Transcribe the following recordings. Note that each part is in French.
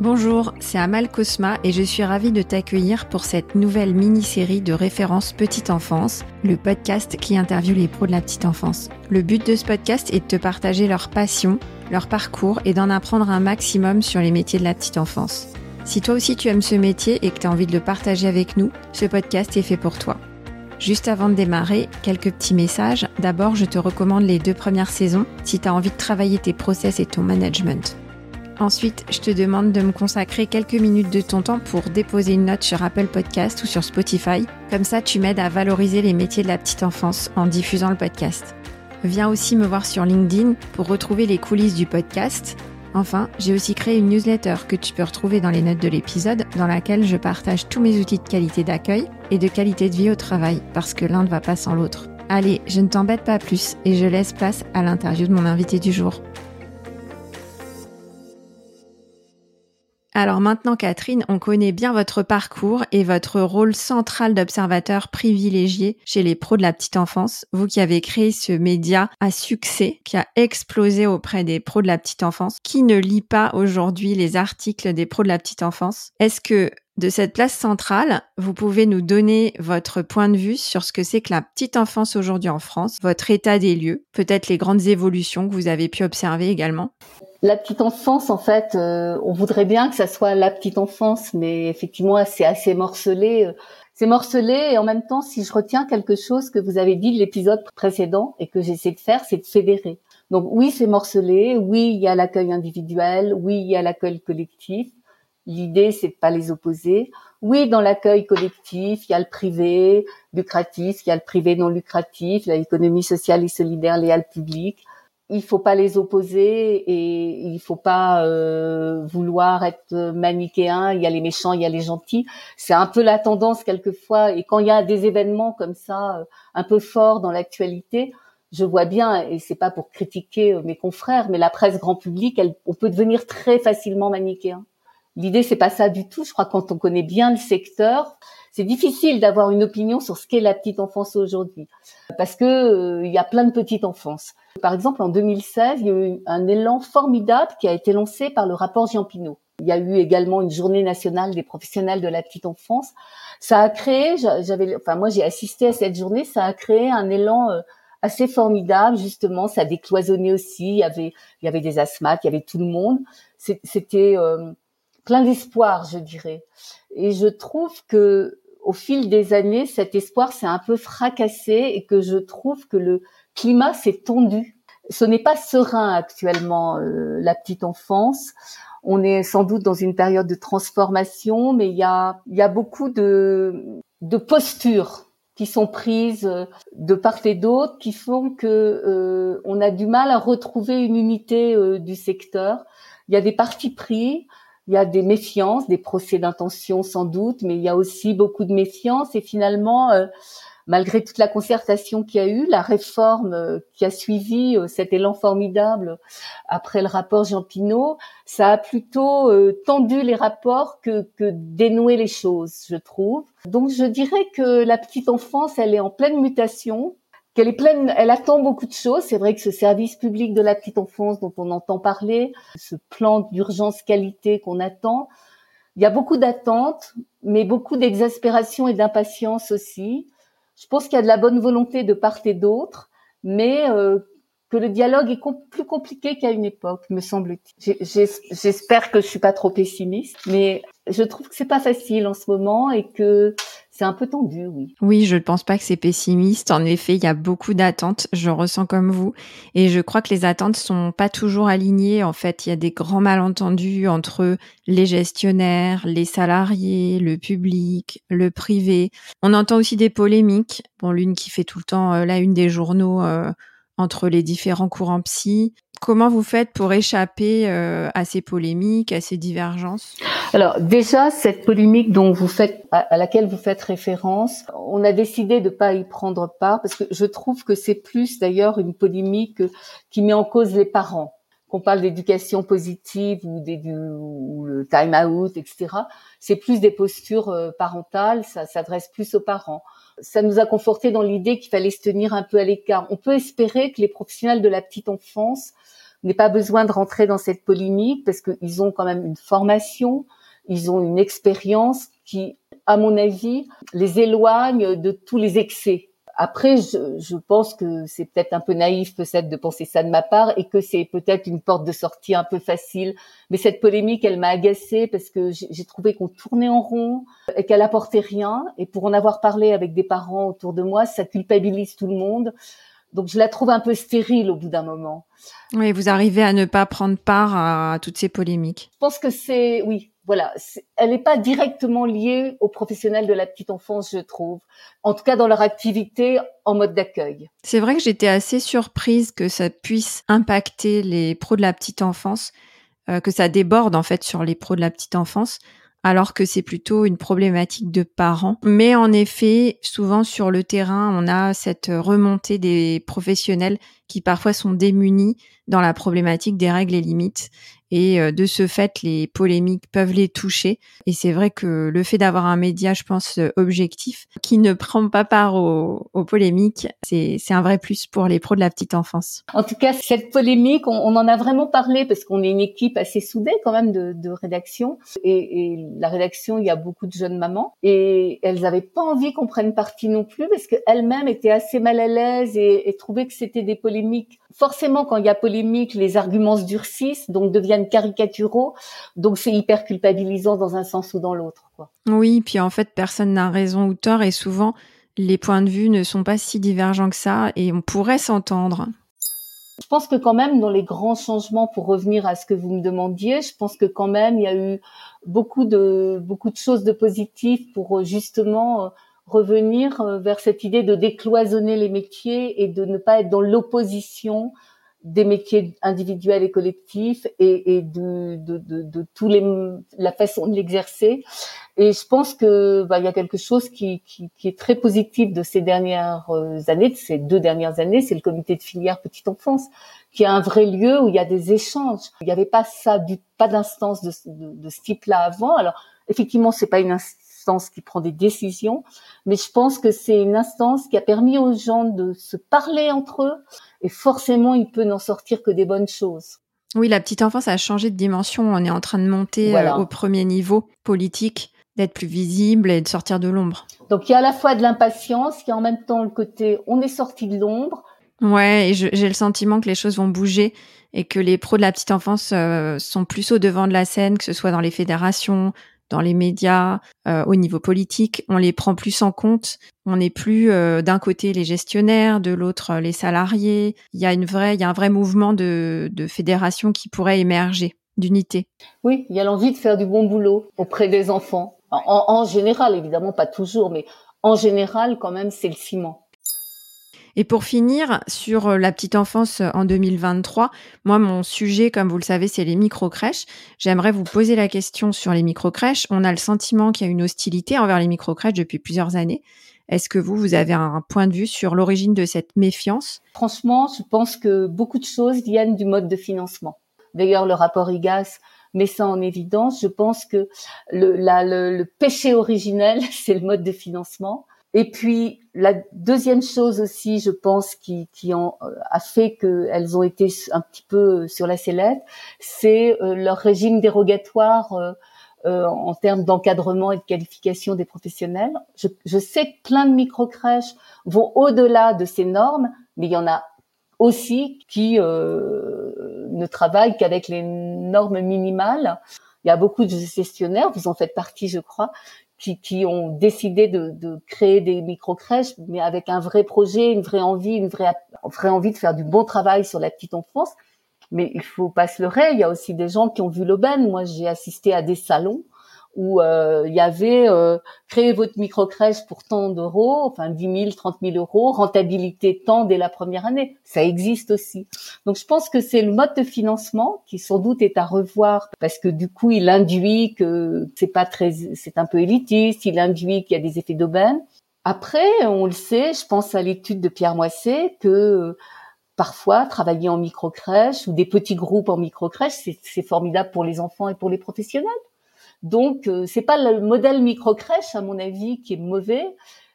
Bonjour, c'est Amal Cosma et je suis ravie de t'accueillir pour cette nouvelle mini-série de références petite enfance, le podcast qui interviewe les pros de la petite enfance. Le but de ce podcast est de te partager leur passion, leur parcours et d'en apprendre un maximum sur les métiers de la petite enfance. Si toi aussi tu aimes ce métier et que tu as envie de le partager avec nous, ce podcast est fait pour toi. Juste avant de démarrer, quelques petits messages. D'abord, je te recommande les deux premières saisons si tu as envie de travailler tes process et ton management. Ensuite, je te demande de me consacrer quelques minutes de ton temps pour déposer une note sur Apple Podcast ou sur Spotify. Comme ça, tu m'aides à valoriser les métiers de la petite enfance en diffusant le podcast. Viens aussi me voir sur LinkedIn pour retrouver les coulisses du podcast. Enfin, j'ai aussi créé une newsletter que tu peux retrouver dans les notes de l'épisode dans laquelle je partage tous mes outils de qualité d'accueil et de qualité de vie au travail parce que l'un ne va pas sans l'autre. Allez, je ne t'embête pas plus et je laisse place à l'interview de mon invité du jour. Alors maintenant, Catherine, on connaît bien votre parcours et votre rôle central d'observateur privilégié chez les pros de la petite enfance. Vous qui avez créé ce média à succès, qui a explosé auprès des pros de la petite enfance. Qui ne lit pas aujourd'hui les articles des pros de la petite enfance Est-ce que de cette place centrale, vous pouvez nous donner votre point de vue sur ce que c'est que la petite enfance aujourd'hui en France, votre état des lieux, peut-être les grandes évolutions que vous avez pu observer également la petite enfance, en fait, euh, on voudrait bien que ça soit la petite enfance, mais effectivement, c'est assez morcelé. C'est morcelé et en même temps, si je retiens quelque chose que vous avez dit de l'épisode précédent et que j'essaie de faire, c'est de fédérer. Donc oui, c'est morcelé. Oui, il y a l'accueil individuel. Oui, il y a l'accueil collectif. L'idée, c'est de pas les opposer. Oui, dans l'accueil collectif, il y a le privé lucratif, il y a le privé non lucratif, l'économie sociale et solidaire, les public il faut pas les opposer et il faut pas euh, vouloir être manichéen. Il y a les méchants, il y a les gentils. C'est un peu la tendance quelquefois. Et quand il y a des événements comme ça, euh, un peu forts dans l'actualité, je vois bien, et c'est pas pour critiquer euh, mes confrères, mais la presse grand public, elle, on peut devenir très facilement manichéen. L'idée, c'est pas ça du tout. Je crois que quand on connaît bien le secteur, c'est difficile d'avoir une opinion sur ce qu'est la petite enfance aujourd'hui, parce que euh, il y a plein de petites enfances. Par exemple, en 2016, il y a eu un élan formidable qui a été lancé par le rapport Jean Pinot. Il y a eu également une journée nationale des professionnels de la petite enfance. Ça a créé, j'avais, enfin moi j'ai assisté à cette journée, ça a créé un élan euh, assez formidable justement. Ça a décloisonné aussi. Il y avait, il y avait des asthmates, il y avait tout le monde. C'était euh, plein d'espoir, je dirais. Et je trouve que au fil des années, cet espoir s'est un peu fracassé et que je trouve que le climat s'est tendu. Ce n'est pas serein actuellement, euh, la petite enfance. On est sans doute dans une période de transformation, mais il y a, y a beaucoup de, de postures qui sont prises euh, de part et d'autre, qui font que euh, on a du mal à retrouver une unité du secteur. Il y a des partis pris, il y a des méfiances, des procès d'intention sans doute, mais il y a aussi beaucoup de méfiance. Et finalement, euh, malgré toute la concertation qu'il y a eu, la réforme euh, qui a suivi euh, cet élan formidable après le rapport Jean Pinot, ça a plutôt tendu les rapports que, que dénoué les choses, je trouve. Donc je dirais que la petite enfance, elle est en pleine mutation qu'elle est pleine, elle attend beaucoup de choses. C'est vrai que ce service public de la petite enfance dont on entend parler, ce plan d'urgence qualité qu'on attend, il y a beaucoup d'attentes, mais beaucoup d'exaspération et d'impatience aussi. Je pense qu'il y a de la bonne volonté de part et d'autre, mais euh, que le dialogue est plus compliqué qu'à une époque, me semble-t-il. J'espère que je suis pas trop pessimiste, mais je trouve que c'est pas facile en ce moment et que c'est un peu tendu, oui. Oui, je ne pense pas que c'est pessimiste. En effet, il y a beaucoup d'attentes. Je ressens comme vous. Et je crois que les attentes sont pas toujours alignées. En fait, il y a des grands malentendus entre les gestionnaires, les salariés, le public, le privé. On entend aussi des polémiques. Bon, l'une qui fait tout le temps euh, la une des journaux euh, entre les différents courants psy. Comment vous faites pour échapper euh, à ces polémiques, à ces divergences? Alors déjà, cette polémique dont vous faites, à laquelle vous faites référence, on a décidé de pas y prendre part parce que je trouve que c'est plus d'ailleurs une polémique qui met en cause les parents. Qu'on parle d'éducation positive ou, des, du, ou le time out, etc. C'est plus des postures euh, parentales, ça s'adresse plus aux parents ça nous a conforté dans l'idée qu'il fallait se tenir un peu à l'écart. On peut espérer que les professionnels de la petite enfance n'aient pas besoin de rentrer dans cette polémique parce qu'ils ont quand même une formation, ils ont une expérience qui, à mon avis, les éloigne de tous les excès. Après, je, je pense que c'est peut-être un peu naïf peut-être de penser ça de ma part et que c'est peut-être une porte de sortie un peu facile. Mais cette polémique, elle m'a agacée parce que j'ai trouvé qu'on tournait en rond et qu'elle apportait rien. Et pour en avoir parlé avec des parents autour de moi, ça culpabilise tout le monde. Donc je la trouve un peu stérile au bout d'un moment. Oui, vous arrivez à ne pas prendre part à toutes ces polémiques. Je pense que c'est, oui, voilà, elle n'est pas directement liée aux professionnels de la petite enfance, je trouve. En tout cas, dans leur activité en mode d'accueil. C'est vrai que j'étais assez surprise que ça puisse impacter les pros de la petite enfance, euh, que ça déborde en fait sur les pros de la petite enfance alors que c'est plutôt une problématique de parents. Mais en effet, souvent sur le terrain, on a cette remontée des professionnels qui parfois sont démunis dans la problématique des règles et limites et euh, de ce fait, les polémiques peuvent les toucher. Et c'est vrai que le fait d'avoir un média, je pense, euh, objectif, qui ne prend pas part aux, polémiques, c'est un vrai plus pour les pros de la petite enfance. En tout cas, cette polémique, on, en a vraiment parlé parce qu'on est une équipe assez soudée quand même de, rédaction. Et, la rédaction, il y a beaucoup de jeunes mamans. Et elles n'avaient pas envie qu'on prenne parti non plus parce qu'elles-mêmes étaient assez mal à l'aise et trouvaient que c'était des polémiques. Forcément, quand il y a polémique, les arguments se durcissent, donc deviennent caricaturaux, donc c'est hyper culpabilisant dans un sens ou dans l'autre. Oui, puis en fait, personne n'a raison ou tort, et souvent, les points de vue ne sont pas si divergents que ça, et on pourrait s'entendre. Je pense que quand même, dans les grands changements, pour revenir à ce que vous me demandiez, je pense que quand même, il y a eu beaucoup de beaucoup de choses de positives pour euh, justement euh, revenir euh, vers cette idée de décloisonner les métiers et de ne pas être dans l'opposition des métiers individuels et collectifs et, de, tous les la façon de l'exercer. Et je pense que bah, il y a quelque chose qui, qui, est très positif de ces dernières euh, années de ces deux dernières années c'est le comité de filière petite enfance qui est un vrai lieu où il y a des échanges. Il n'y avait pas ça du pas d'instance de, ce type là avant. Alors effectivement c'est pas une instance qui prend des décisions, mais je pense que c'est une instance qui a permis aux gens de se parler entre eux, et forcément, il peut n'en sortir que des bonnes choses. Oui, la petite enfance a changé de dimension. On est en train de monter euh, au premier niveau politique, d'être plus visible et de sortir de l'ombre. Donc il y a à la fois de l'impatience, il y a en même temps le côté on est sorti de l'ombre. Ouais, et j'ai le sentiment que les choses vont bouger et que les pros de la petite enfance euh, sont plus au devant de la scène, que ce soit dans les fédérations, dans les médias, euh, au niveau politique, on les prend plus en compte. On n'est plus euh, d'un côté les gestionnaires, de l'autre euh, les salariés. Il y a une vraie, il y a un vrai mouvement de, de fédération qui pourrait émerger, d'unité. Oui, il y a l'envie de faire du bon boulot auprès des enfants. En, en général, évidemment, pas toujours, mais en général, quand même, c'est le ciment. Et pour finir sur euh, la petite enfance euh, en 2023, moi mon sujet, comme vous le savez, c'est les micro-crèches. J'aimerais vous poser la question sur les micro-crèches. On a le sentiment qu'il y a une hostilité envers les micro-crèches depuis plusieurs années. Est-ce que vous, vous avez un point de vue sur l'origine de cette méfiance? Franchement, je pense que beaucoup de choses viennent du mode de financement. D'ailleurs, le rapport IGAS met ça en évidence. Je pense que le, péché originel, c'est le mode de financement. Et puis la deuxième chose aussi, je pense, qui, qui en, a fait qu'elles ont été un petit peu sur la sellette, c'est euh, leur régime dérogatoire euh, euh, en termes d'encadrement et de qualification des professionnels. Je, je sais que plein de micro-crèches vont au-delà de ces normes, mais il y en a aussi qui ne travaillent qu'avec les normes minimales. Il y a beaucoup de gestionnaires, vous en faites partie, je crois, qui, qui ont décidé de, de créer des micro-crèches, mais avec un vrai projet, une vraie envie, une vraie, vraie envie de faire du bon travail sur la petite enfance. Mais il faut pas se leurrer, il y a aussi des gens qui ont vu l'aubaine. Moi, j'ai assisté à des salons où euh, il y avait euh, créer votre microcrèche pour tant d'euros, enfin 10 000, 30 000 euros, rentabilité tant dès la première année. Ça existe aussi. Donc je pense que c'est le mode de financement qui sans doute est à revoir parce que du coup il induit que c'est pas très, c'est un peu élitiste, il induit qu'il y a des effets d'aubaine. Après, on le sait, je pense à l'étude de Pierre Moisset que parfois travailler en microcrèche ou des petits groupes en microcrèche, c'est formidable pour les enfants et pour les professionnels. Donc, euh, c'est pas le modèle micro-crèche, à mon avis, qui est mauvais,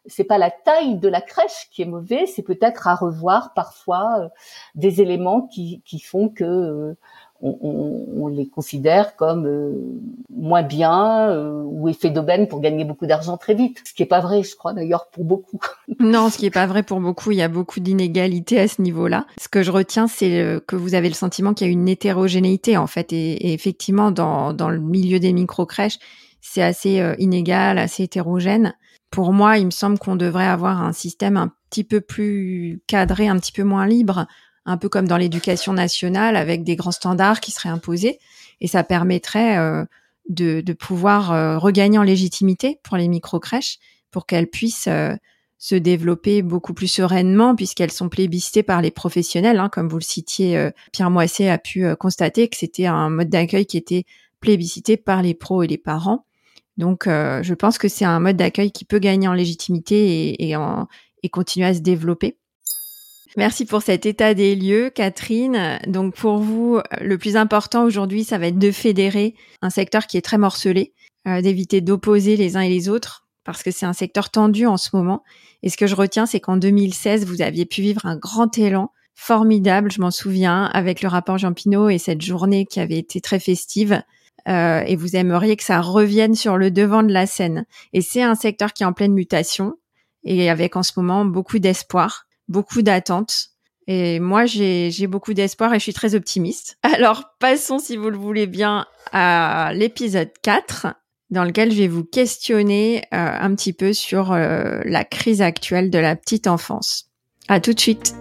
c'est pas la taille de la crèche qui est mauvaise, c'est peut-être à revoir parfois des éléments qui, qui font que on, les considère comme euh, moins bien euh, ou effet d'aubaine pour gagner beaucoup d'argent très vite. Ce qui est pas vrai, je crois d'ailleurs pour beaucoup. non, ce qui est pas vrai pour beaucoup. Il y a beaucoup d'inégalités à ce niveau-là. Ce que je retiens, c'est euh, que vous avez le sentiment qu'il y a une hétérogénéité en fait, et, effectivement dans dans le milieu des micro crèches, c'est assez inégal, assez hétérogène. Pour moi, il me semble qu'on devrait avoir un système un petit peu plus cadré, un petit peu moins libre un peu comme dans l'éducation nationale, avec des grands standards qui seraient imposés. Et ça permettrait euh, de, pouvoir euh, regagner en légitimité pour les micro-crèches, pour qu'elles puissent euh, se développer beaucoup plus sereinement, puisqu'elles sont plébiscitées par les professionnels. Hein, comme vous le citiez, Pierre Moisset a pu constater que c'était un mode d'accueil qui était plébiscité par les pros et les parents. Donc, je pense que c'est un mode d'accueil qui peut gagner en légitimité et, et continuer à se développer. Merci pour cet état des lieux, Catherine. Donc pour vous, le plus important aujourd'hui, ça va être de fédérer un secteur qui est très morcelé, euh, d'éviter d'opposer les uns et les autres, parce que c'est un secteur tendu en ce moment. Et ce que je retiens, c'est qu'en 2016, vous aviez pu vivre un grand élan formidable, je m'en souviens, avec le rapport Jean Pinot et cette journée qui avait été très festive. Euh, et vous aimeriez que ça revienne sur le devant de la scène. Et c'est un secteur qui est en pleine mutation et avec en ce moment beaucoup d'espoir beaucoup d'attentes. Et moi, j'ai beaucoup d'espoir et je suis très optimiste. Alors, passons, si vous le voulez bien, à l'épisode 4, dans lequel je vais vous questionner euh, un petit peu sur euh, la crise actuelle de la petite enfance. À tout de suite.